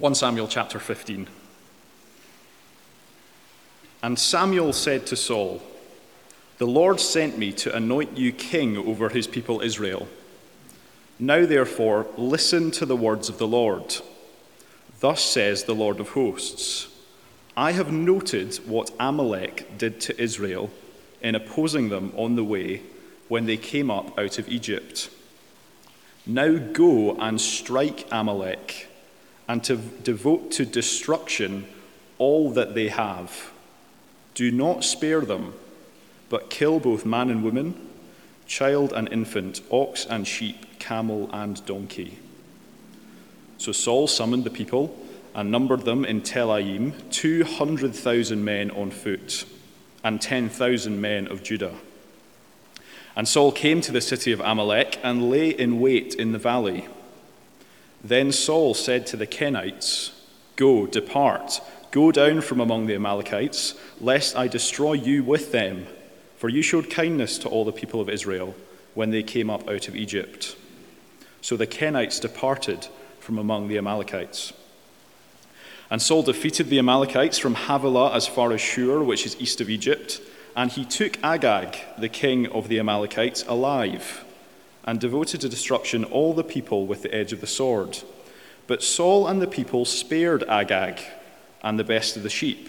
1 Samuel chapter 15. And Samuel said to Saul, The Lord sent me to anoint you king over his people Israel. Now, therefore, listen to the words of the Lord. Thus says the Lord of hosts I have noted what Amalek did to Israel in opposing them on the way when they came up out of Egypt. Now go and strike Amalek and to devote to destruction all that they have. Do not spare them, but kill both man and woman, child and infant, ox and sheep, camel and donkey. So Saul summoned the people and numbered them in Telaim, 200,000 men on foot, and 10,000 men of Judah. And Saul came to the city of Amalek and lay in wait in the valley. Then Saul said to the Kenites, Go, depart, go down from among the Amalekites, lest I destroy you with them. For you showed kindness to all the people of Israel when they came up out of Egypt. So the Kenites departed from among the Amalekites. And Saul defeated the Amalekites from Havilah as far as Shur, which is east of Egypt, and he took Agag, the king of the Amalekites, alive and devoted to destruction all the people with the edge of the sword. But Saul and the people spared Agag and the best of the sheep,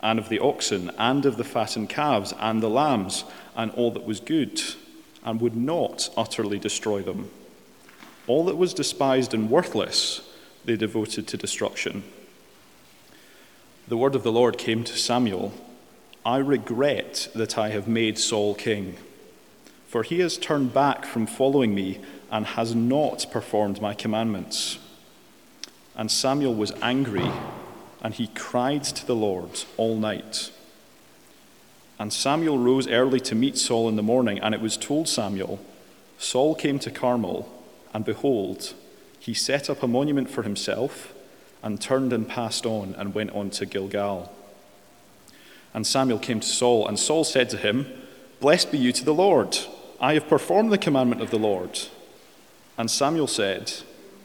and of the oxen, and of the fattened calves, and the lambs, and all that was good, and would not utterly destroy them. All that was despised and worthless they devoted to destruction. The word of the Lord came to Samuel I regret that I have made Saul king for he has turned back from following me and has not performed my commandments. And Samuel was angry, and he cried to the Lord all night. And Samuel rose early to meet Saul in the morning, and it was told Samuel, Saul came to Carmel, and behold, he set up a monument for himself, and turned and passed on, and went on to Gilgal. And Samuel came to Saul, and Saul said to him, Blessed be you to the Lord. I have performed the commandment of the Lord. And Samuel said,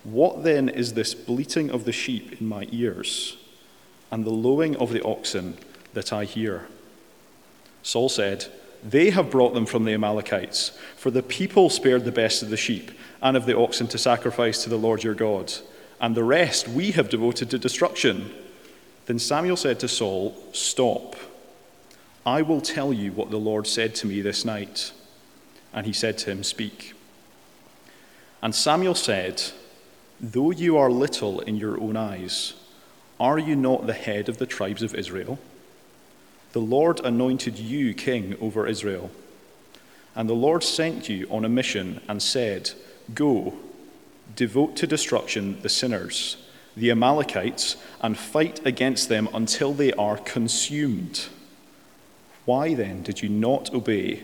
What then is this bleating of the sheep in my ears, and the lowing of the oxen that I hear? Saul said, They have brought them from the Amalekites, for the people spared the best of the sheep and of the oxen to sacrifice to the Lord your God, and the rest we have devoted to destruction. Then Samuel said to Saul, Stop. I will tell you what the Lord said to me this night. And he said to him, Speak. And Samuel said, Though you are little in your own eyes, are you not the head of the tribes of Israel? The Lord anointed you king over Israel. And the Lord sent you on a mission and said, Go, devote to destruction the sinners, the Amalekites, and fight against them until they are consumed. Why then did you not obey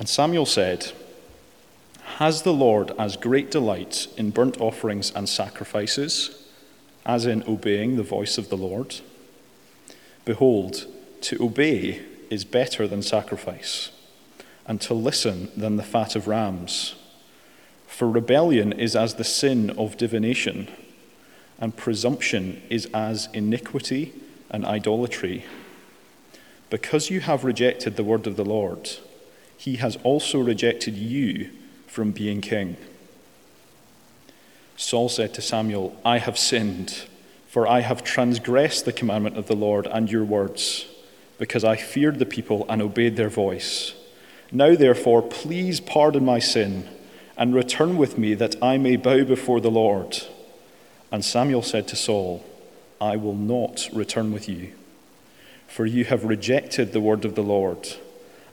And Samuel said, Has the Lord as great delight in burnt offerings and sacrifices as in obeying the voice of the Lord? Behold, to obey is better than sacrifice, and to listen than the fat of rams. For rebellion is as the sin of divination, and presumption is as iniquity and idolatry. Because you have rejected the word of the Lord, he has also rejected you from being king. Saul said to Samuel, I have sinned, for I have transgressed the commandment of the Lord and your words, because I feared the people and obeyed their voice. Now, therefore, please pardon my sin and return with me that I may bow before the Lord. And Samuel said to Saul, I will not return with you, for you have rejected the word of the Lord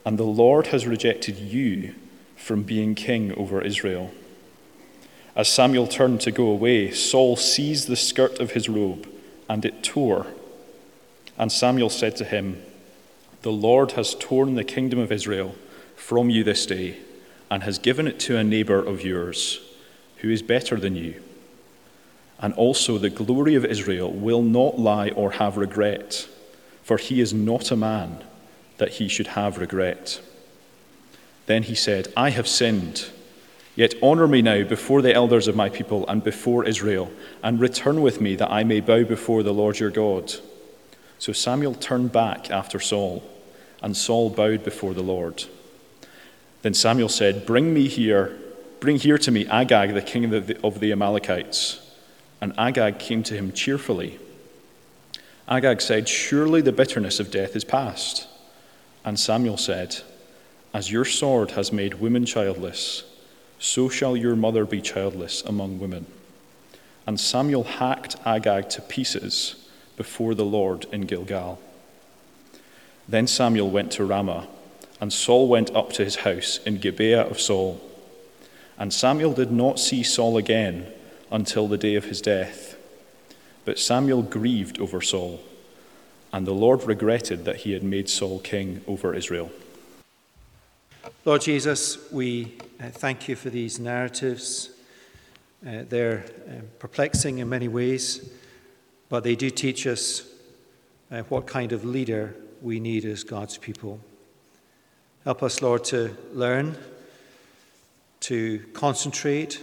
and the Lord has rejected you from being king over Israel. As Samuel turned to go away, Saul seized the skirt of his robe, and it tore. And Samuel said to him, The Lord has torn the kingdom of Israel from you this day, and has given it to a neighbor of yours, who is better than you. And also the glory of Israel will not lie or have regret, for he is not a man that he should have regret. Then he said, I have sinned. Yet honor me now before the elders of my people and before Israel, and return with me that I may bow before the Lord your God. So Samuel turned back after Saul, and Saul bowed before the Lord. Then Samuel said, Bring me here, bring here to me Agag, the king of the, of the Amalekites. And Agag came to him cheerfully. Agag said, Surely the bitterness of death is past. And Samuel said, As your sword has made women childless, so shall your mother be childless among women. And Samuel hacked Agag to pieces before the Lord in Gilgal. Then Samuel went to Ramah, and Saul went up to his house in Gibeah of Saul. And Samuel did not see Saul again until the day of his death. But Samuel grieved over Saul, and the Lord regretted that he had made Saul king over Israel. Lord Jesus, we uh, thank you for these narratives. Uh, they're uh, perplexing in many ways, but they do teach us uh, what kind of leader we need as God's people. Help us, Lord, to learn, to concentrate,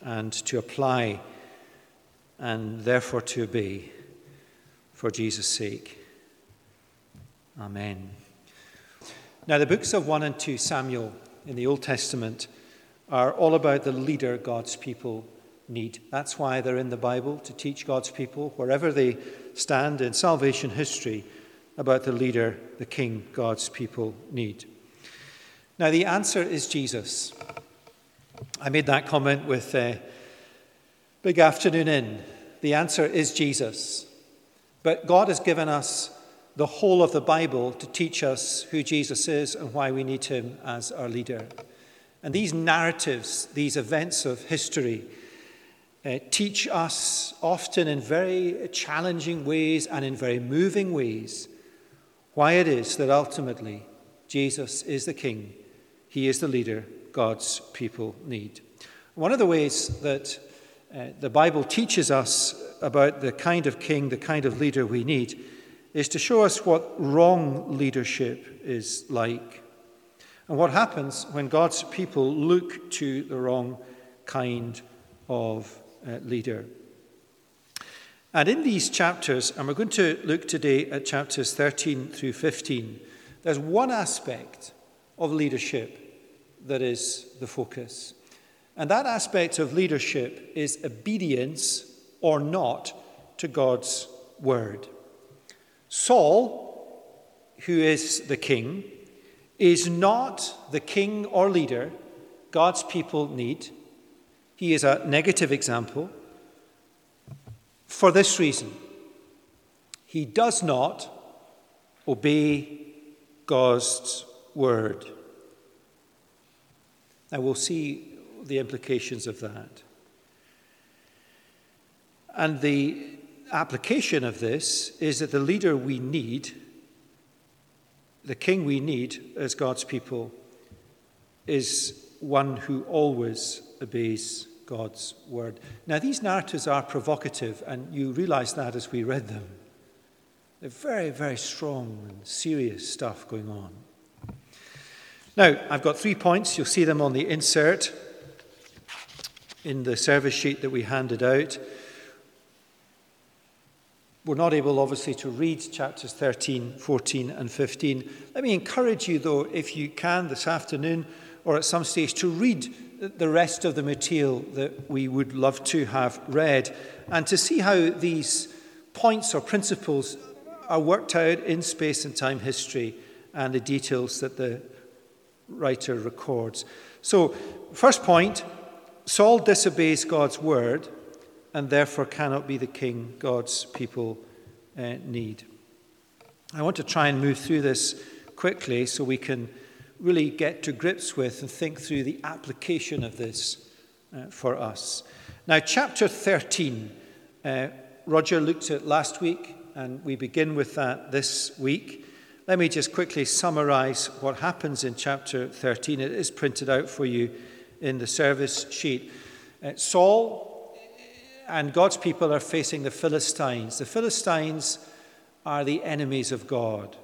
and to apply, and therefore to obey for Jesus' sake. Amen. Now, the books of 1 and 2 Samuel in the Old Testament are all about the leader God's people need. That's why they're in the Bible, to teach God's people, wherever they stand in salvation history, about the leader, the king God's people need. Now, the answer is Jesus. I made that comment with a Big Afternoon In. The answer is Jesus. But God has given us the whole of the Bible to teach us who Jesus is and why we need him as our leader. And these narratives, these events of history, uh, teach us often in very challenging ways and in very moving ways why it is that ultimately Jesus is the King, He is the leader God's people need. One of the ways that uh, the Bible teaches us about the kind of king, the kind of leader we need, is to show us what wrong leadership is like and what happens when God's people look to the wrong kind of uh, leader. And in these chapters, and we're going to look today at chapters 13 through 15, there's one aspect of leadership that is the focus. And that aspect of leadership is obedience or not to God's word. Saul, who is the king, is not the king or leader God's people need. He is a negative example. For this reason, he does not obey God's word. Now we'll see the implications of that. And the application of this is that the leader we need, the king we need as God's people, is one who always obeys God's word. Now, these narratives are provocative, and you realize that as we read them. They're very, very strong and serious stuff going on. Now, I've got three points. You'll see them on the insert in the service sheet that we handed out. We're not able, obviously, to read chapters 13, 14, and 15. Let me encourage you, though, if you can this afternoon or at some stage, to read the rest of the material that we would love to have read and to see how these points or principles are worked out in space and time history and the details that the writer records. So, first point Saul disobeys God's word and therefore cannot be the king God's people uh, need. I want to try and move through this quickly so we can really get to grips with and think through the application of this uh, for us. Now, chapter 13, uh, Roger looked at last week, and we begin with that this week. Let me just quickly summarize what happens in chapter 13. It is printed out for you in the service sheet. Uh, Saul and God's people are facing the Philistines. The Philistines are the enemies of God.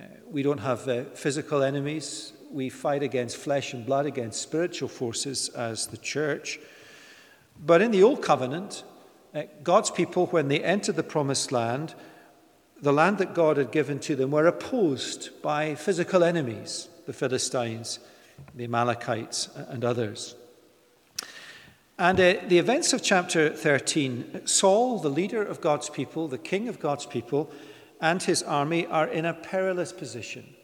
Uh, we don't have uh, physical enemies. We fight against flesh and blood, against spiritual forces as the church. But in the Old Covenant, God's people, when they entered the promised land, the land that God had given to them, were opposed by physical enemies, the Philistines, the Amalekites, and others. And uh, the events of chapter 13, Saul, the leader of God's people, the king of God's people, and his army are in a perilous position.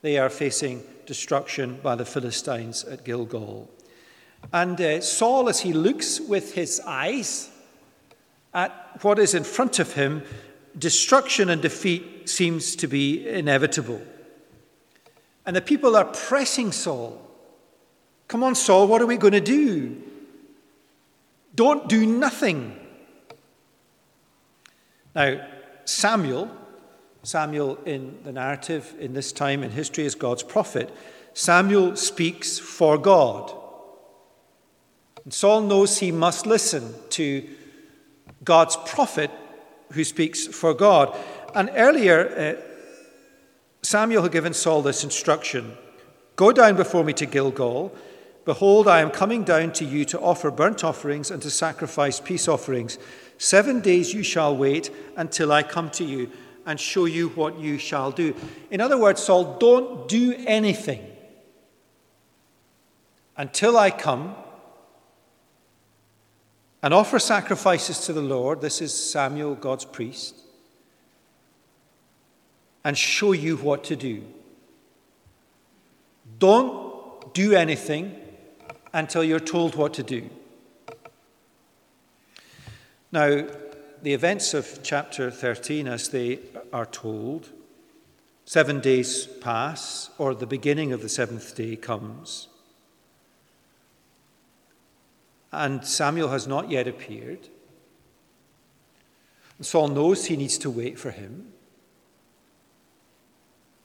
They are facing destruction by the Philistines at Gilgal. And uh, Saul, as he looks with his eyes at what is in front of him, destruction and defeat seems to be inevitable. And the people are pressing Saul. Come on, Saul, what are we going to do? Don't do nothing. Now, Samuel, Samuel in the narrative in this time in history is God's prophet. Samuel speaks for God. And Saul knows he must listen to God's prophet who speaks for God. And earlier, uh, Samuel had given Saul this instruction Go down before me to Gilgal. Behold, I am coming down to you to offer burnt offerings and to sacrifice peace offerings. Seven days you shall wait until I come to you and show you what you shall do. In other words, Saul, don't do anything until I come and offer sacrifices to the Lord. This is Samuel, God's priest, and show you what to do. Don't do anything until you're told what to do. Now, the events of chapter 13, as they are told, seven days pass, or the beginning of the seventh day comes. And Samuel has not yet appeared. Saul knows he needs to wait for him.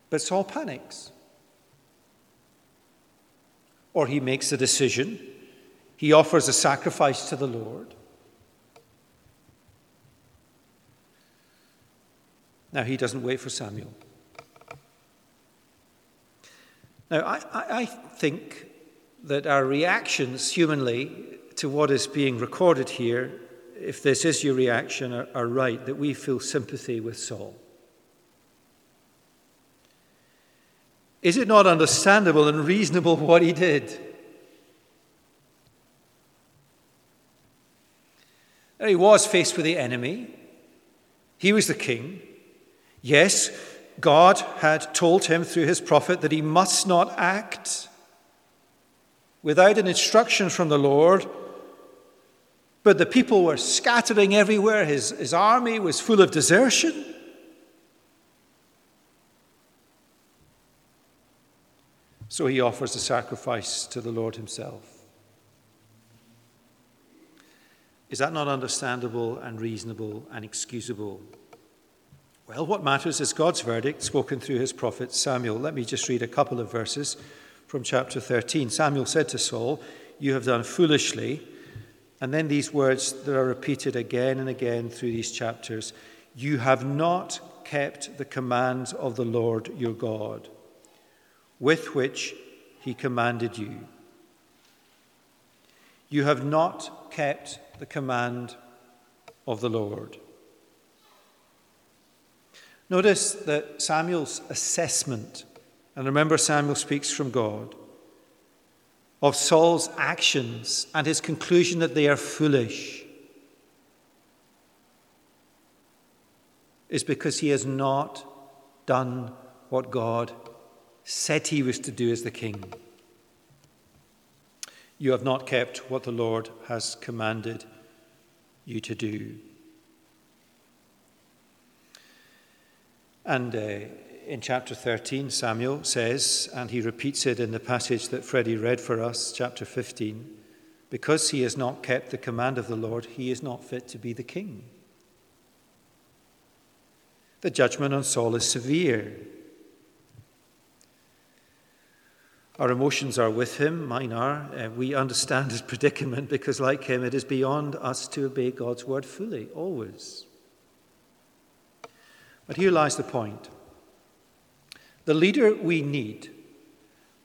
But Saul panics. Or he makes a decision. He offers a sacrifice to the Lord. Now, he doesn't wait for Samuel. Now, I, I, think that our reactions humanly to what is being recorded here, if this is your reaction, are, are right, that we feel sympathy with Saul. Is it not understandable and reasonable what he did? He was faced with the enemy. He was the king. Yes, God had told him through his prophet that he must not act without an instruction from the Lord but the people were scattering everywhere. His, his army was full of desertion. So he offers a sacrifice to the Lord himself. Is that not understandable and reasonable and excusable? Well, what matters is God's verdict spoken through his prophet Samuel. Let me just read a couple of verses from chapter 13. Samuel said to Saul, You have done foolishly and then these words that are repeated again and again through these chapters You have not kept the commands of the Lord your God, with which he commanded you. You have not kept the command of the Lord. Notice that Samuel's assessment, and remember, Samuel speaks from God of Saul's actions and his conclusion that they are foolish is because he has not done what God said he was to do as the king. You have not kept what the Lord has commanded you to do. And uh, in chapter 13, Samuel says, and he repeats it in the passage that Freddie read for us, chapter 15 because he has not kept the command of the Lord, he is not fit to be the king. The judgment on Saul is severe. Our emotions are with him, mine are. Uh, we understand his predicament because, like him, it is beyond us to obey God's word fully, always. But here lies the point the leader we need,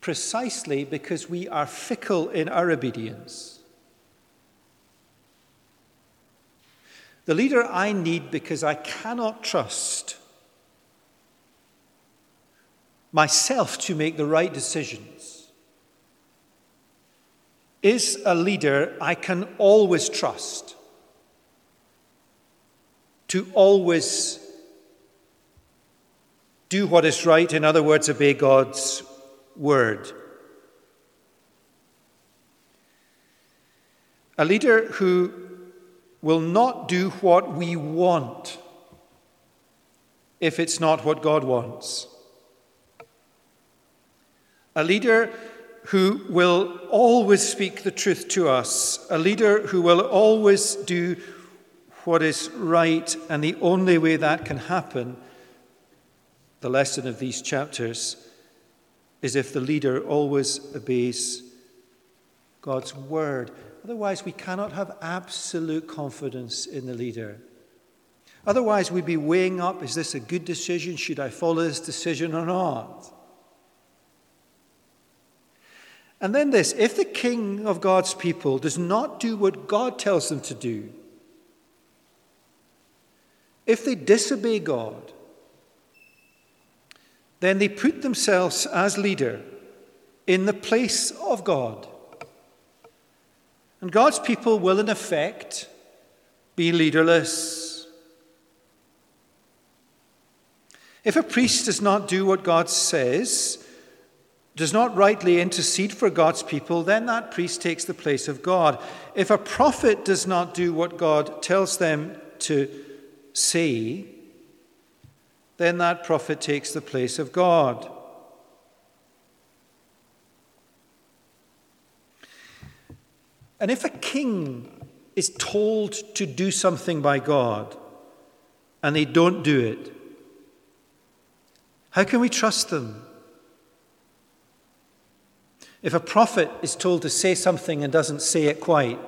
precisely because we are fickle in our obedience. The leader I need because I cannot trust myself to make the right decisions is a leader I can always trust, to always do what is right, in other words, obey God's word. A leader who will not do what we want if it's not what God wants. A leader who will always speak the truth to us, a leader who will always do what is right, and the only way that can happen, the lesson of these chapters, is if the leader always obeys God's word. Otherwise, we cannot have absolute confidence in the leader. Otherwise, we'd be weighing up is this a good decision? Should I follow this decision or not? And then this if the king of God's people does not do what God tells them to do, if they disobey God, then they put themselves as leader in the place of God. And God's people will, in effect, be leaderless. If a priest does not do what God says, does not rightly intercede for God's people, then that priest takes the place of God. If a prophet does not do what God tells them to say, then that prophet takes the place of God. And if a king is told to do something by God and they don't do it, how can we trust them? If a prophet is told to say something and doesn't say it quite,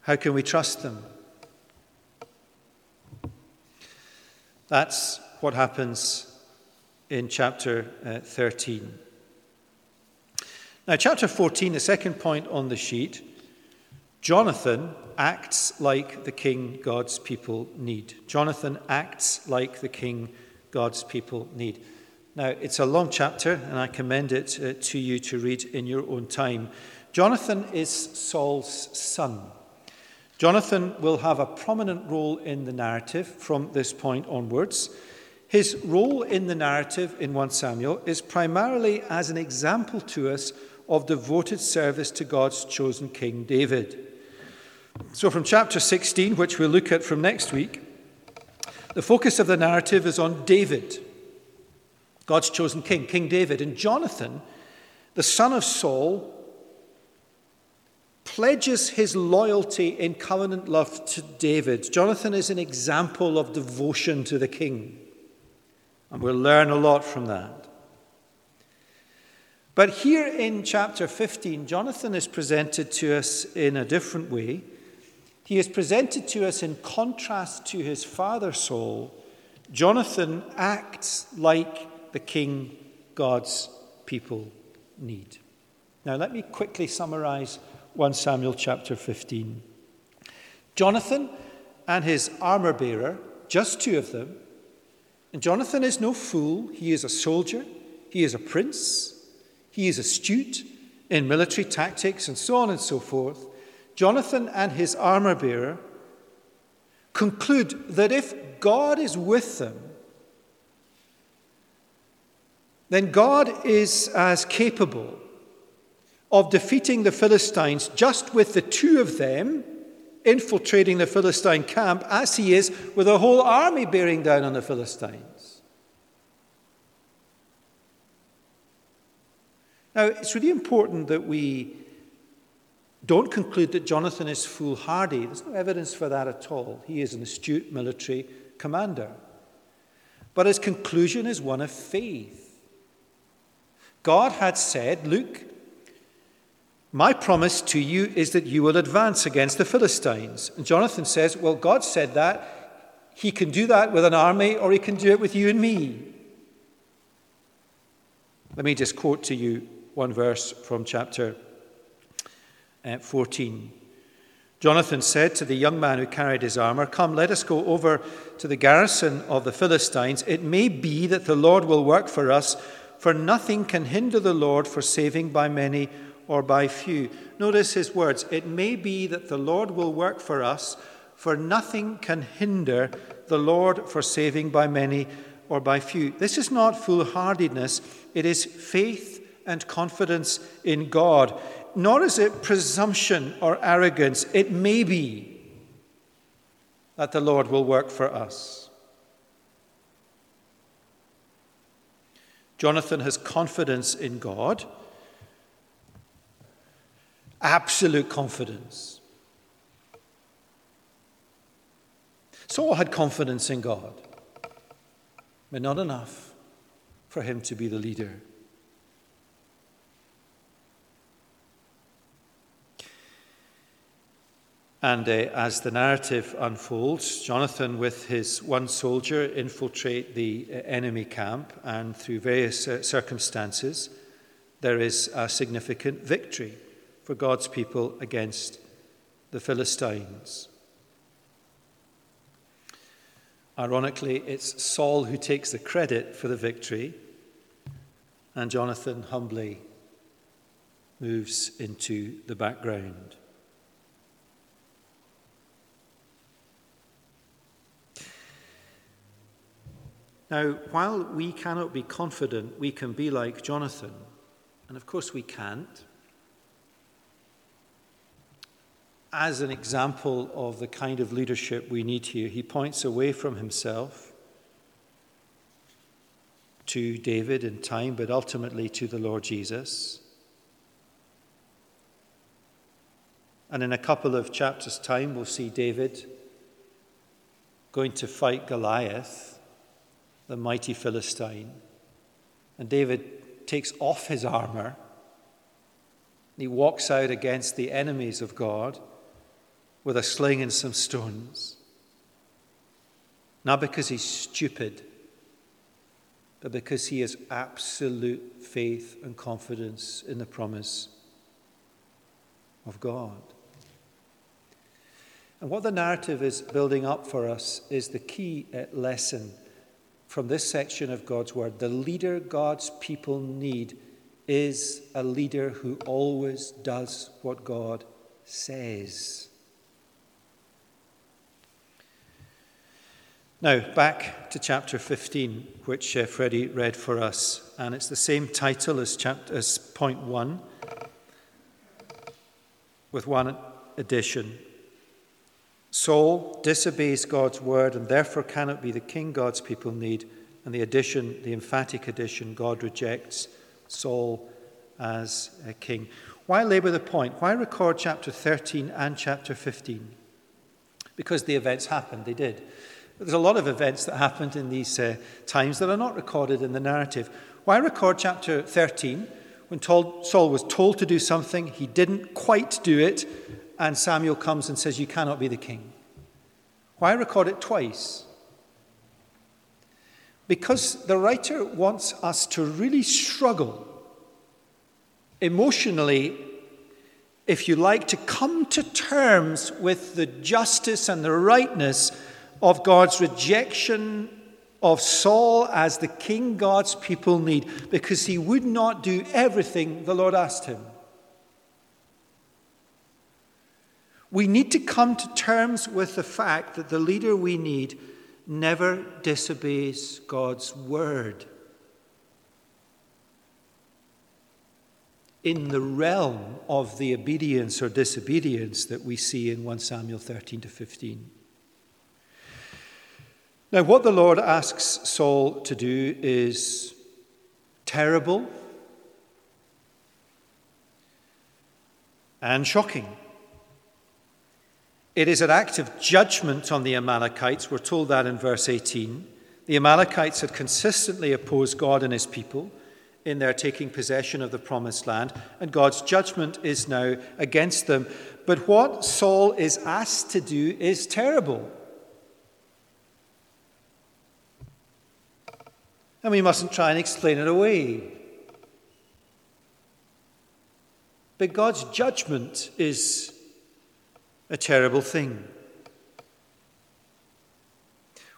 how can we trust them? That's what happens in chapter uh, 13. Now, chapter 14, the second point on the sheet Jonathan acts like the king God's people need. Jonathan acts like the king God's people need. Now, it's a long chapter, and I commend it uh, to you to read in your own time. Jonathan is Saul's son. Jonathan will have a prominent role in the narrative from this point onwards. His role in the narrative in 1 Samuel is primarily as an example to us of devoted service to God's chosen King David. So, from chapter 16, which we'll look at from next week, the focus of the narrative is on David. God's chosen king, King David. And Jonathan, the son of Saul, pledges his loyalty in covenant love to David. Jonathan is an example of devotion to the king. And we'll learn a lot from that. But here in chapter 15, Jonathan is presented to us in a different way. He is presented to us in contrast to his father Saul. Jonathan acts like the king God's people need. Now, let me quickly summarize 1 Samuel chapter 15. Jonathan and his armor bearer, just two of them, and Jonathan is no fool. He is a soldier, he is a prince, he is astute in military tactics, and so on and so forth. Jonathan and his armor bearer conclude that if God is with them, then God is as capable of defeating the Philistines just with the two of them infiltrating the Philistine camp as he is with a whole army bearing down on the Philistines. Now, it's really important that we don't conclude that Jonathan is foolhardy. There's no evidence for that at all. He is an astute military commander. But his conclusion is one of faith. God had said, Luke, my promise to you is that you will advance against the Philistines. And Jonathan says, Well, God said that. He can do that with an army, or he can do it with you and me. Let me just quote to you one verse from chapter uh, 14. Jonathan said to the young man who carried his armor, Come, let us go over to the garrison of the Philistines. It may be that the Lord will work for us, for nothing can hinder the Lord for saving by many or by few. Notice his words It may be that the Lord will work for us, for nothing can hinder the Lord for saving by many or by few. This is not foolhardiness, it is faith and confidence in God. Nor is it presumption or arrogance. It may be that the Lord will work for us. Jonathan has confidence in God, absolute confidence. Saul had confidence in God, but not enough for him to be the leader. And uh, as the narrative unfolds, Jonathan, with his one soldier, infiltrate the uh, enemy camp, and through various uh, circumstances, there is a significant victory for God's people against the Philistines. Ironically, it's Saul who takes the credit for the victory, and Jonathan humbly moves into the background. Now, while we cannot be confident we can be like Jonathan, and of course we can't, as an example of the kind of leadership we need here, he points away from himself to David in time, but ultimately to the Lord Jesus. And in a couple of chapters' time, we'll see David going to fight Goliath the mighty Philistine. And David takes off his armor. He walks out against the enemies of God with a sling and some stones. Not because he's stupid, but because he has absolute faith and confidence in the promise of God. And what the narrative is building up for us is the key lesson from this section of God's Word. The leader God's people need is a leader who always does what God says. Now, back to chapter 15, which uh, Freddie read for us, and it's the same title as, chapter, as point one, with one addition. Saul disobeys God's word and therefore cannot be the king God's people need. And the addition, the emphatic addition, God rejects Saul as a king. Why labour the point? Why record chapter 13 and chapter 15? Because the events happened, they did. But There's a lot of events that happened in these uh, times that are not recorded in the narrative. Why record chapter 13? When told, Saul was told to do something, he didn't quite do it, and Samuel comes and says, You cannot be the king. Why record it twice? Because the writer wants us to really struggle emotionally, if you like, to come to terms with the justice and the rightness of God's rejection of Saul as the king God's people need, because he would not do everything the Lord asked him. We need to come to terms with the fact that the leader we need never disobeys God's word. In the realm of the obedience or disobedience that we see in 1 Samuel 13 to 15. Now, what the Lord asks Saul to do is terrible, and shocking. It is an act of judgment on the Amalekites. We're told that in verse 18. The Amalekites had consistently opposed God and his people in their taking possession of the promised land, and God's judgment is now against them. But what Saul is asked to do is terrible. And we mustn't try and explain it away. But God's judgment is a terrible thing.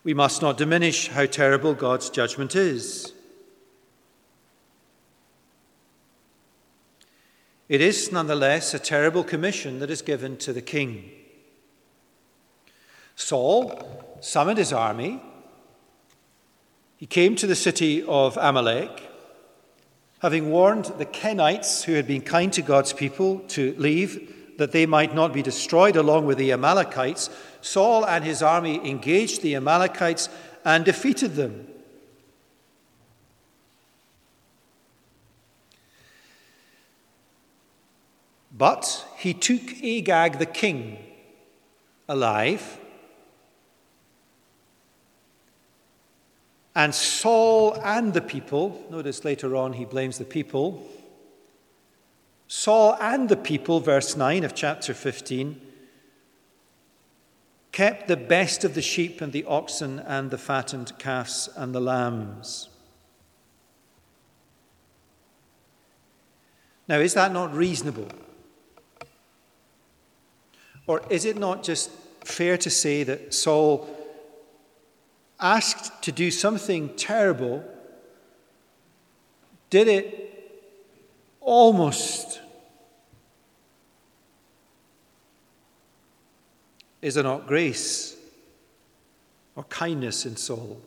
We must not diminish how terrible God's judgment is. It is nonetheless a terrible commission that is given to the king. Saul summoned his army. He came to the city of Amalek having warned the Kenites, who had been kind to God's people, to leave, that they might not be destroyed along with the Amalekites, Saul and his army engaged the Amalekites and defeated them. But he took Agag the king alive And Saul and the people, notice later on he blames the people. Saul and the people, verse 9 of chapter 15, kept the best of the sheep and the oxen and the fattened calves and the lambs. Now, is that not reasonable? Or is it not just fair to say that Saul asked to do something terrible, did it almost. Is there not grace or kindness in Saul?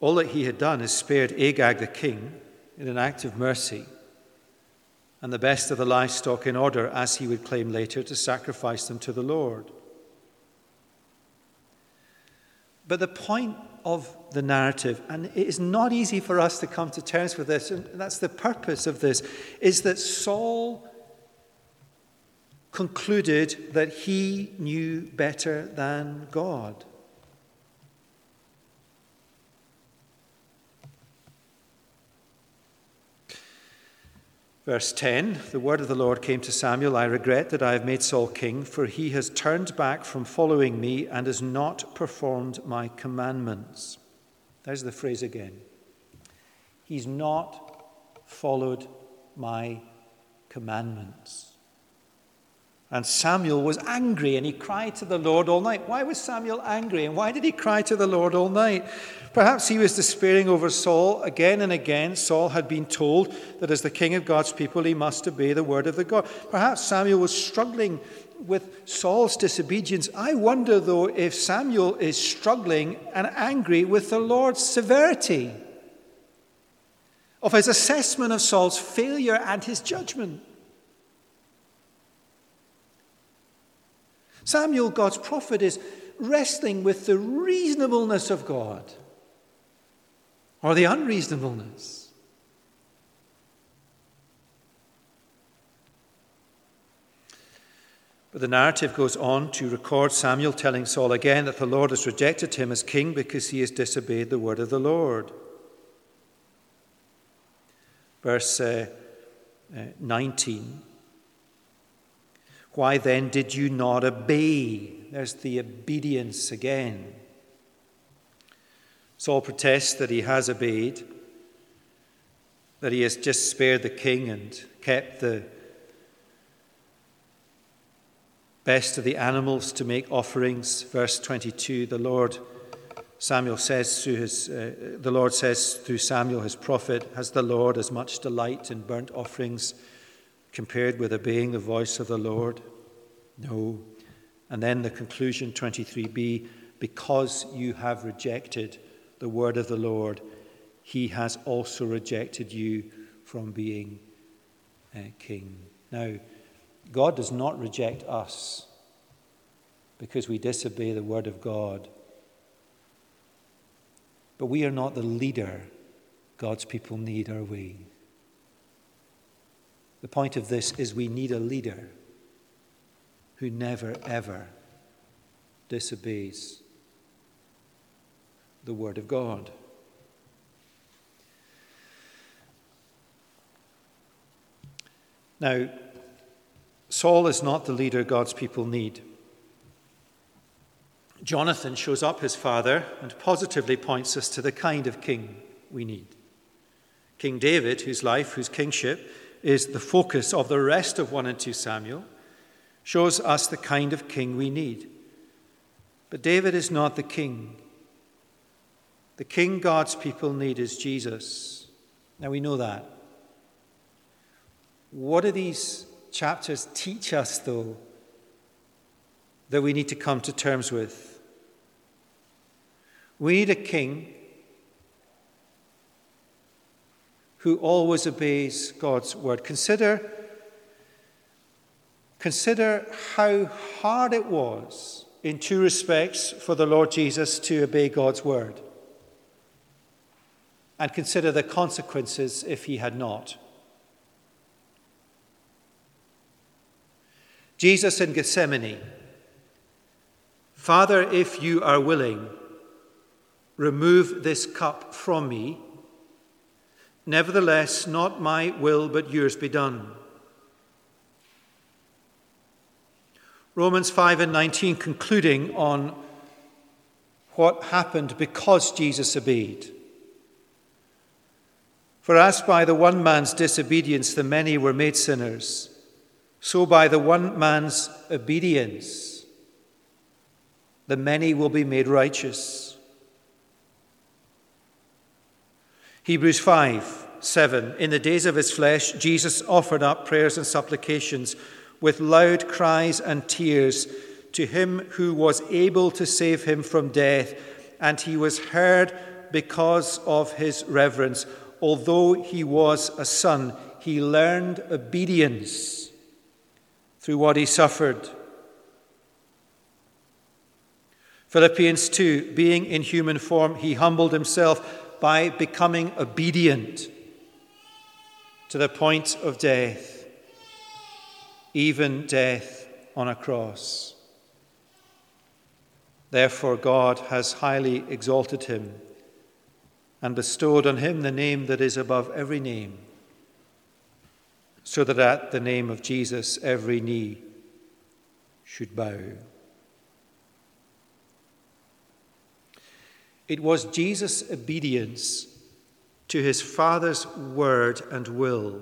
All that he had done is spared Agag the king in an act of mercy and the best of the livestock in order, as he would claim later, to sacrifice them to the Lord. But the point of the narrative, and it is not easy for us to come to terms with this, and that's the purpose of this, is that Saul concluded that he knew better than God. Verse 10 The word of the Lord came to Samuel I regret that I have made Saul king, for he has turned back from following me and has not performed my commandments. There's the phrase again. He's not followed my commandments. And Samuel was angry and he cried to the Lord all night. Why was Samuel angry and why did he cry to the Lord all night? Perhaps he was despairing over Saul. Again and again, Saul had been told that as the king of God's people, he must obey the word of the God. Perhaps Samuel was struggling with Saul's disobedience. I wonder, though, if Samuel is struggling and angry with the Lord's severity of his assessment of Saul's failure and his judgment. Samuel, God's prophet, is wrestling with the reasonableness of God or the unreasonableness. But the narrative goes on to record Samuel telling Saul again that the Lord has rejected him as king because he has disobeyed the word of the Lord. Verse uh, uh, 19 why then did you not obey? There's the obedience again. Saul protests that he has obeyed, that he has just spared the king and kept the best of the animals to make offerings. Verse 22 the Lord, Samuel says through his, uh, the Lord says through Samuel, his prophet, Has the Lord as much delight in burnt offerings compared with obeying the voice of the Lord? No. And then the conclusion 23b because you have rejected the word of the Lord, he has also rejected you from being uh, king. Now, God does not reject us because we disobey the word of God. But we are not the leader God's people need, are we? The point of this is we need a leader who never, ever disobeys the Word of God. Now, Saul is not the leader God's people need. Jonathan shows up his father and positively points us to the kind of king we need. King David, whose life, whose kingship is the focus of the rest of 1 and 2 Samuel, shows us the kind of king we need. But David is not the king. The king God's people need is Jesus. Now we know that. What do these chapters teach us, though, that we need to come to terms with? We need a king who always obeys God's word. Consider, consider how hard it was, in two respects, for the Lord Jesus to obey God's word. And consider the consequences if he had not. Jesus in Gethsemane, Father, if you are willing, remove this cup from me. Nevertheless, not my will, but yours be done. Romans 5 and 19, concluding on what happened because Jesus obeyed. For as by the one man's disobedience the many were made sinners, so by the one man's obedience, the many will be made righteous. Hebrews 5 7. In the days of his flesh, Jesus offered up prayers and supplications with loud cries and tears to him who was able to save him from death, and he was heard because of his reverence. Although he was a son, he learned obedience through what he suffered. Philippians 2 Being in human form, he humbled himself by becoming obedient to the point of death, even death on a cross. Therefore, God has highly exalted him and bestowed on him the name that is above every name so that at the name of Jesus every knee should bow. It was Jesus' obedience to his Father's word and will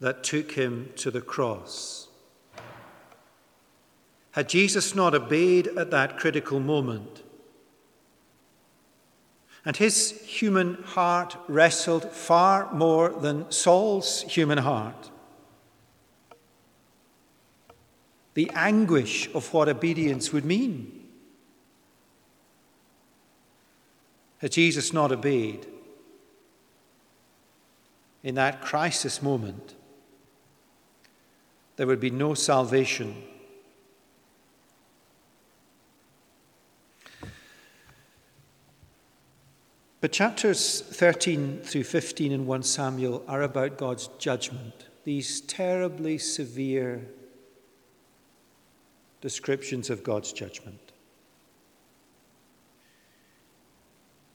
that took him to the cross. Had Jesus not obeyed at that critical moment, and his human heart wrestled far more than Saul's human heart. The anguish of what obedience would mean. Had Jesus not obeyed in that crisis moment, there would be no salvation But chapters 13 through 15 in 1 Samuel are about God's judgment, these terribly severe descriptions of God's judgment.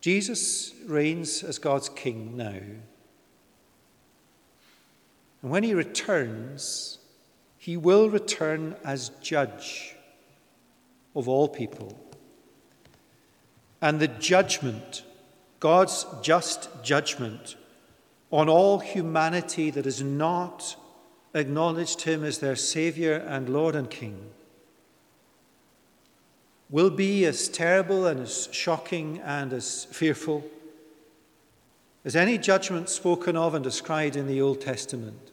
Jesus reigns as God's king now. And when he returns, he will return as judge of all people. And the judgment God's just judgment on all humanity that has not acknowledged him as their Savior and Lord and King will be as terrible and as shocking and as fearful as any judgment spoken of and described in the Old Testament.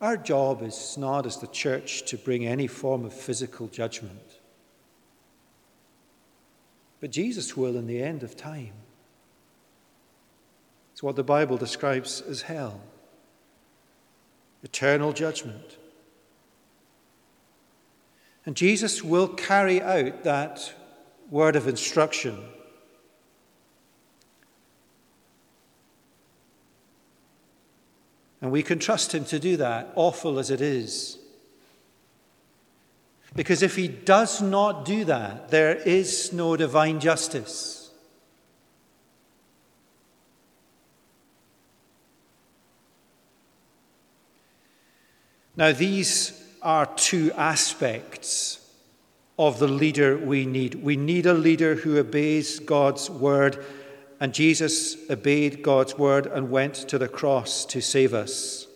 Our job is not as the church to bring any form of physical judgment. But Jesus will in the end of time. It's what the Bible describes as hell eternal judgment. And Jesus will carry out that word of instruction. And we can trust him to do that, awful as it is. Because if He does not do that, there is no divine justice. Now, these are two aspects of the leader we need. We need a leader who obeys God's word, and Jesus obeyed God's word and went to the cross to save us.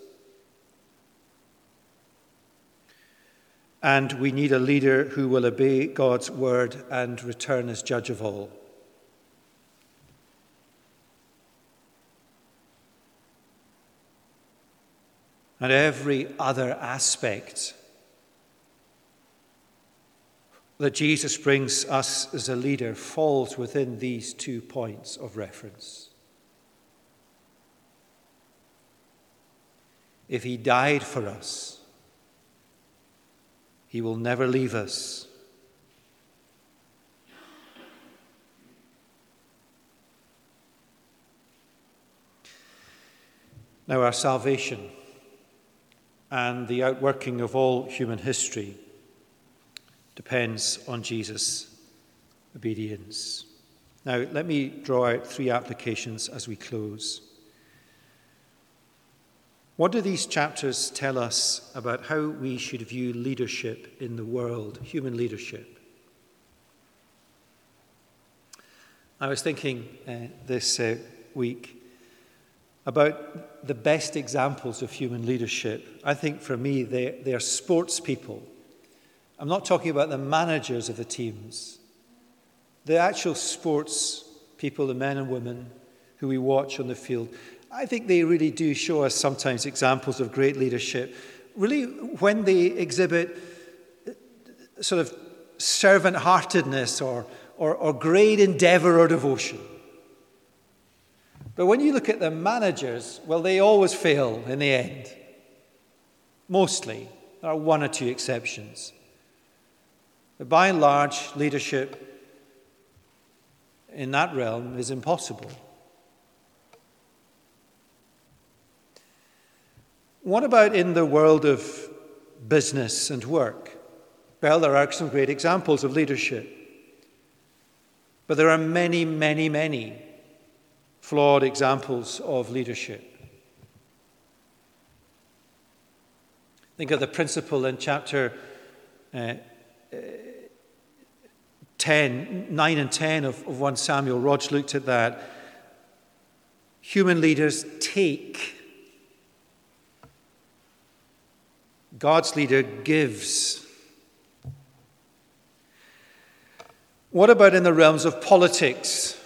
And we need a leader who will obey God's word and return as judge of all. And every other aspect that Jesus brings us as a leader falls within these two points of reference. If he died for us, he will never leave us. Now, our salvation and the outworking of all human history depends on Jesus' obedience. Now, let me draw out three applications as we close. What do these chapters tell us about how we should view leadership in the world, human leadership? I was thinking uh, this uh, week about the best examples of human leadership. I think for me, they, they are sports people I'm not talking about the managers of the teams, the actual sports people, the men and women who we watch on the field. I think they really do show us sometimes examples of great leadership. Really, when they exhibit uh, sort of servant heartedness or, or, or great endeavor or devotion. But when you look at the managers, well, they always fail in the end. Mostly. There are one or two exceptions. But by and large, leadership in that realm is impossible. What about in the world of business and work? Well, there are some great examples of leadership. But there are many, many, many flawed examples of leadership. Think of the principle in chapter uh, 10, 9 and 10 of, of 1 Samuel, Rog looked at that. Human leaders take. God's leader gives. What about in the realms of politics?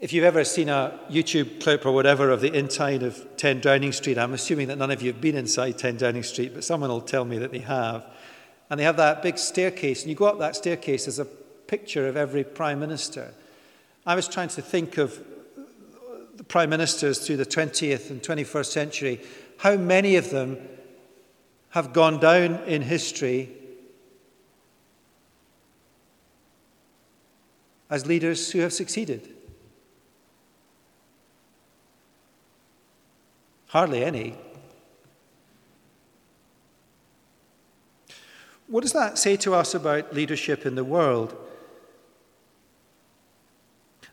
If you've ever seen a YouTube clip or whatever of the inside of 10 Downing Street, I'm assuming that none of you have been inside 10 Downing Street, but someone will tell me that they have. And they have that big staircase, and you go up that staircase, there's a picture of every prime minister. I was trying to think of the prime ministers through the 20th and 21st century. How many of them have gone down in history as leaders who have succeeded? Hardly any. What does that say to us about leadership in the world?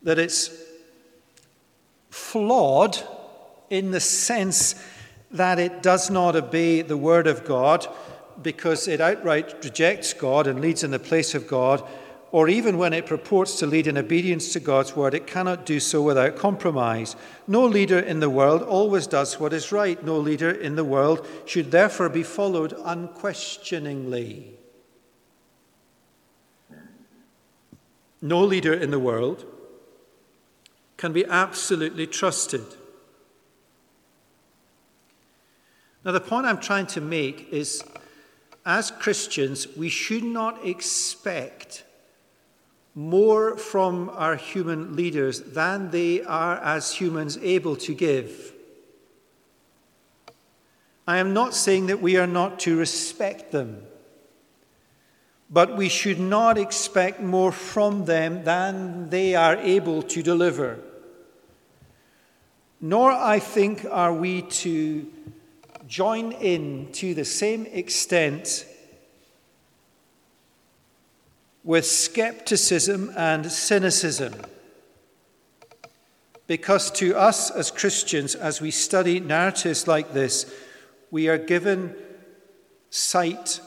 That it's flawed in the sense that it does not obey the Word of God because it outright rejects God and leads in the place of God, or even when it purports to lead in obedience to God's Word, it cannot do so without compromise. No leader in the world always does what is right. No leader in the world should therefore be followed unquestioningly. No leader in the world can be absolutely trusted. Now, the point I'm trying to make is as Christians, we should not expect more from our human leaders than they are as humans able to give. I am not saying that we are not to respect them, but we should not expect more from them than they are able to deliver. nor, I think, are we to join in to the same extent with skepticism and cynicism. Because to us as Christians, as we study narratives like this, we are given sight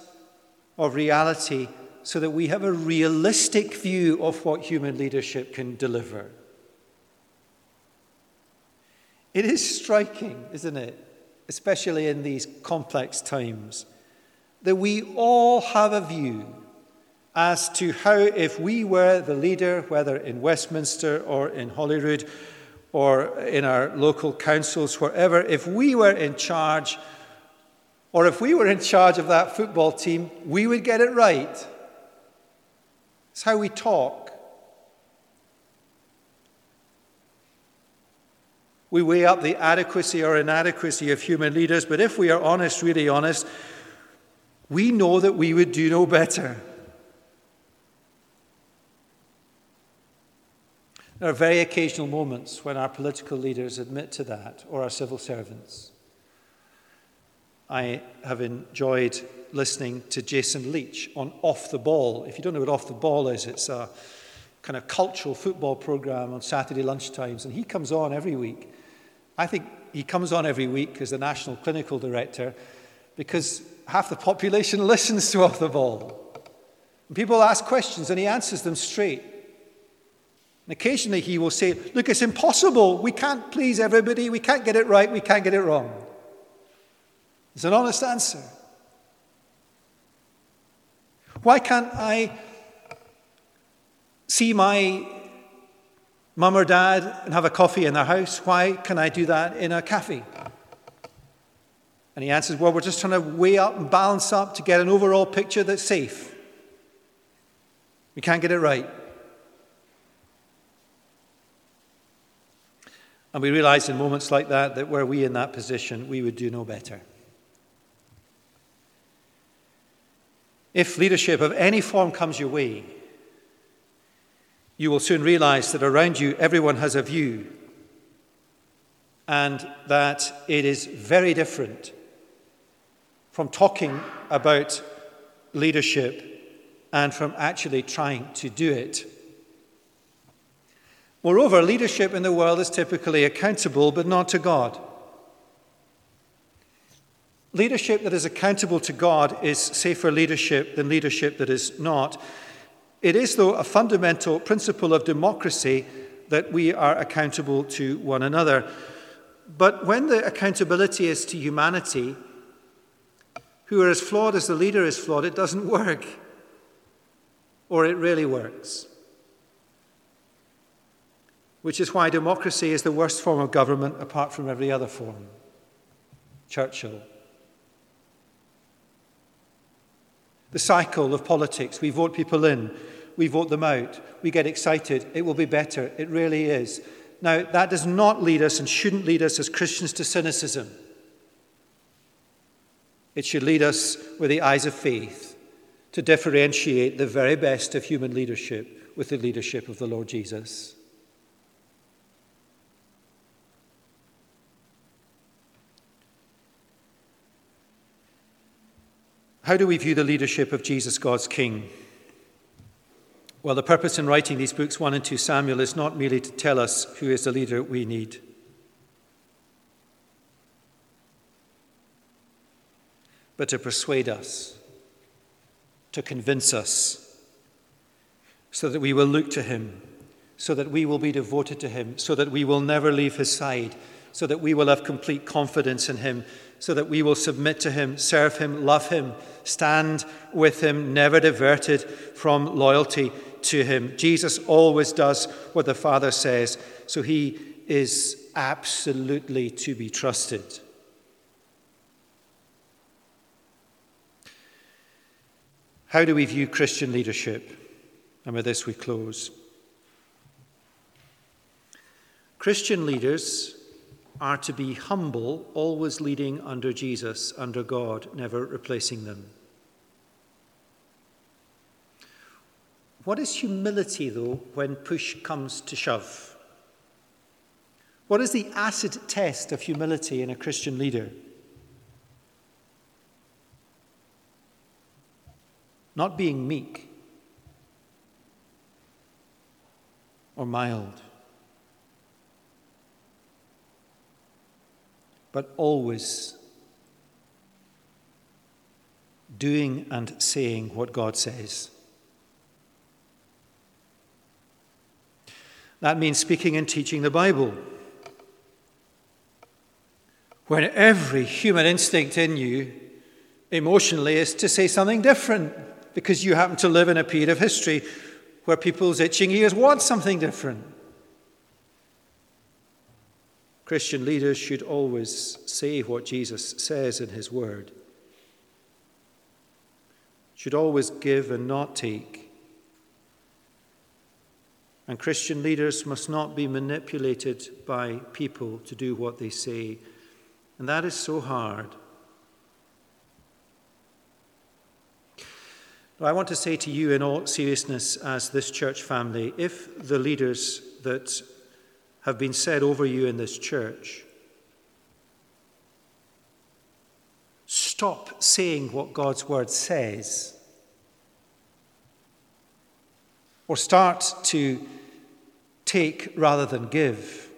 of reality so that we have a realistic view of what human leadership can deliver. It is striking, isn't it? Especially in these complex times, that we all have a view as to how, if we were the leader, whether in Westminster or in Holyrood or in our local councils, wherever, if we were in charge, or if we were in charge of that football team, we would get it right. It's how we talk. We weigh up the adequacy or inadequacy of human leaders, but if we are honest, really honest, we know that we would do no better. There are very occasional moments when our political leaders admit to that, or our civil servants. I have enjoyed listening to Jason Leitch on Off the Ball. If you don't know what Off the Ball is, it's a kind of cultural football program on Saturday lunchtimes, and he comes on every week. I think he comes on every week as the national clinical director because half the population listens to Off the Ball. And people ask questions and he answers them straight. And occasionally he will say, Look, it's impossible. We can't please everybody. We can't get it right. We can't get it wrong. It's an honest answer. Why can't I see my mum or dad and have a coffee in their house? Why can I do that in a cafe? And he answers, Well, we're just trying to weigh up and balance up to get an overall picture that's safe. We can't get it right. And we realize in moments like that that were we in that position, we would do no better. If leadership of any form comes your way, you will soon realize that around you everyone has a view and that it is very different from talking about leadership and from actually trying to do it. Moreover, leadership in the world is typically accountable, but not to God. Leadership that is accountable to God is safer leadership than leadership that is not. It is, though, a fundamental principle of democracy that we are accountable to one another. But when the accountability is to humanity, who are as flawed as the leader is flawed, it doesn't work. Or it really works. Which is why democracy is the worst form of government apart from every other form. Churchill. The cycle of politics. We vote people in, we vote them out, we get excited, it will be better. It really is. Now, that does not lead us and shouldn't lead us as Christians to cynicism. It should lead us with the eyes of faith to differentiate the very best of human leadership with the leadership of the Lord Jesus. How do we view the leadership of Jesus, God's King? Well, the purpose in writing these books, 1 and 2 Samuel, is not merely to tell us who is the leader we need. But to persuade us, to convince us, so that we will look to him, so that we will be devoted to him, so that we will never leave his side, so that we will have complete confidence in him, so that we will submit to him, serve him, love him, stand with him, never diverted from loyalty to him. Jesus always does what the Father says, so he is absolutely to be trusted. How do we view Christian leadership? And with this we close. Christian leaders are to be humble, always leading under Jesus, under God, never replacing them. What is humility, though, when push comes to shove? What is the acid test of humility in a Christian leader? Not being meek or mild, but always doing and saying what God says. That means speaking and teaching the Bible. When every human instinct in you emotionally is to say something different because you happen to live in a period of history where people's itching ears want something different. Christian leaders should always say what Jesus says in his word, should always give and not take and Christian leaders must not be manipulated by people to do what they say. And that is so hard. But I want to say to you, in all seriousness, as this church family, if the leaders that have been said over you in this church. Stop saying what God's word says, or start to take rather than give.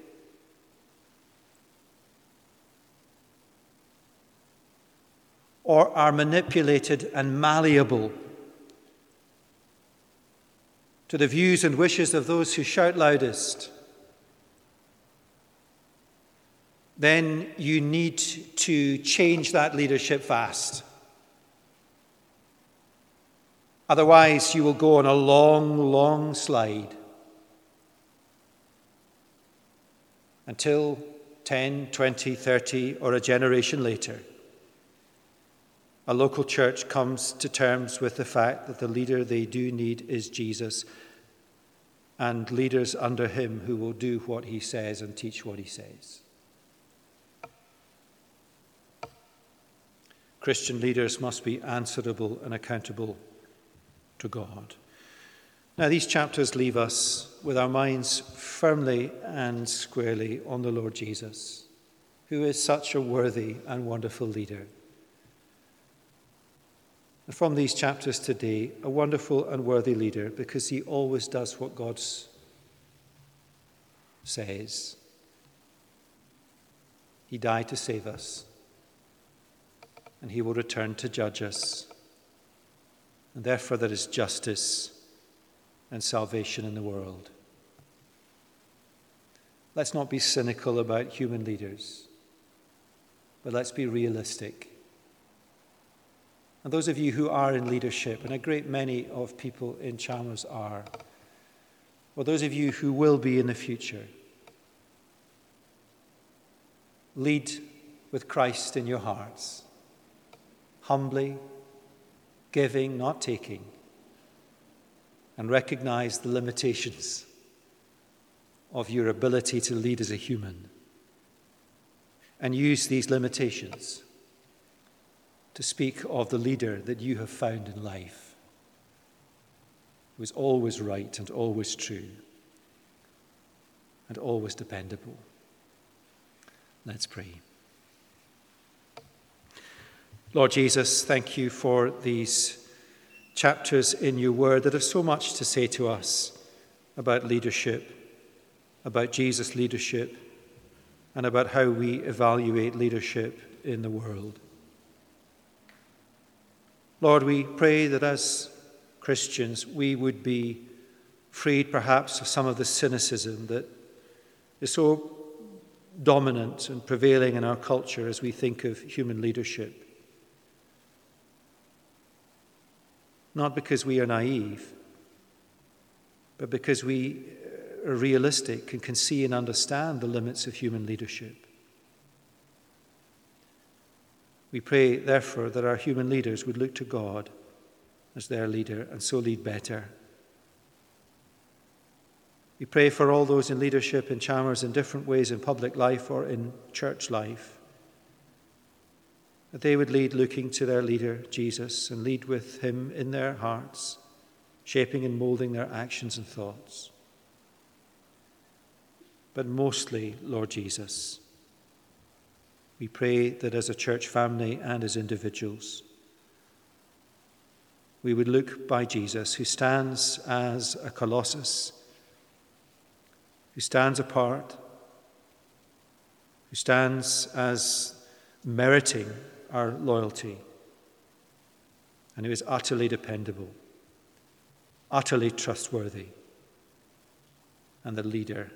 Or are manipulated and malleable to the views and wishes of those who shout loudest, then you need to change that leadership fast. Otherwise, you will go on a long, long slide. until 10, 20, 30, or a generation later, a local church comes to terms with the fact that the leader they do need is Jesus and leaders under him who will do what he says and teach what he says. Christian leaders must be answerable and accountable to God. Now, these chapters leave us with our minds firmly and squarely on the Lord Jesus, who is such a worthy and wonderful leader. From these chapters today, a wonderful and worthy leader because he always does what God says. He died to save us, and he will return to judge us. And therefore, there is justice and salvation in the world. Let's not be cynical about human leaders, but let's be realistic. And those of you who are in leadership, and a great many of people in Chalmers are, or those of you who will be in the future, lead with Christ in your hearts, humbly, giving, not taking and recognize the limitations of your ability to lead as a human. And use these limitations to speak of the leader that you have found in life, who is always right and always true and always dependable. Let's pray. Lord Jesus, thank you for these chapters in your word that have so much to say to us about leadership, about Jesus' leadership, and about how we evaluate leadership in the world. Lord, we pray that as Christians we would be freed perhaps of some of the cynicism that is so dominant and prevailing in our culture as we think of human leadership. Not because we are naive, but because we uh, are realistic and can see and understand the limits of human leadership. We pray, therefore, that our human leaders would look to God as their leader and so lead better. We pray for all those in leadership in Chalmers in different ways in public life or in church life that they would lead looking to their leader, Jesus, and lead with him in their hearts, shaping and molding their actions and thoughts. But mostly, Lord Jesus. We pray that as a church family and as individuals, we would look by Jesus, who stands as a colossus, who stands apart, who stands as meriting our loyalty, and who is utterly dependable, utterly trustworthy, and the leader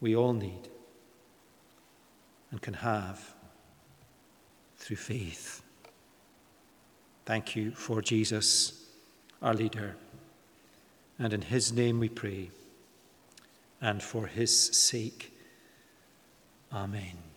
we all need and can have through faith. Thank you for Jesus, our leader. And in his name we pray, and for his sake. Amen.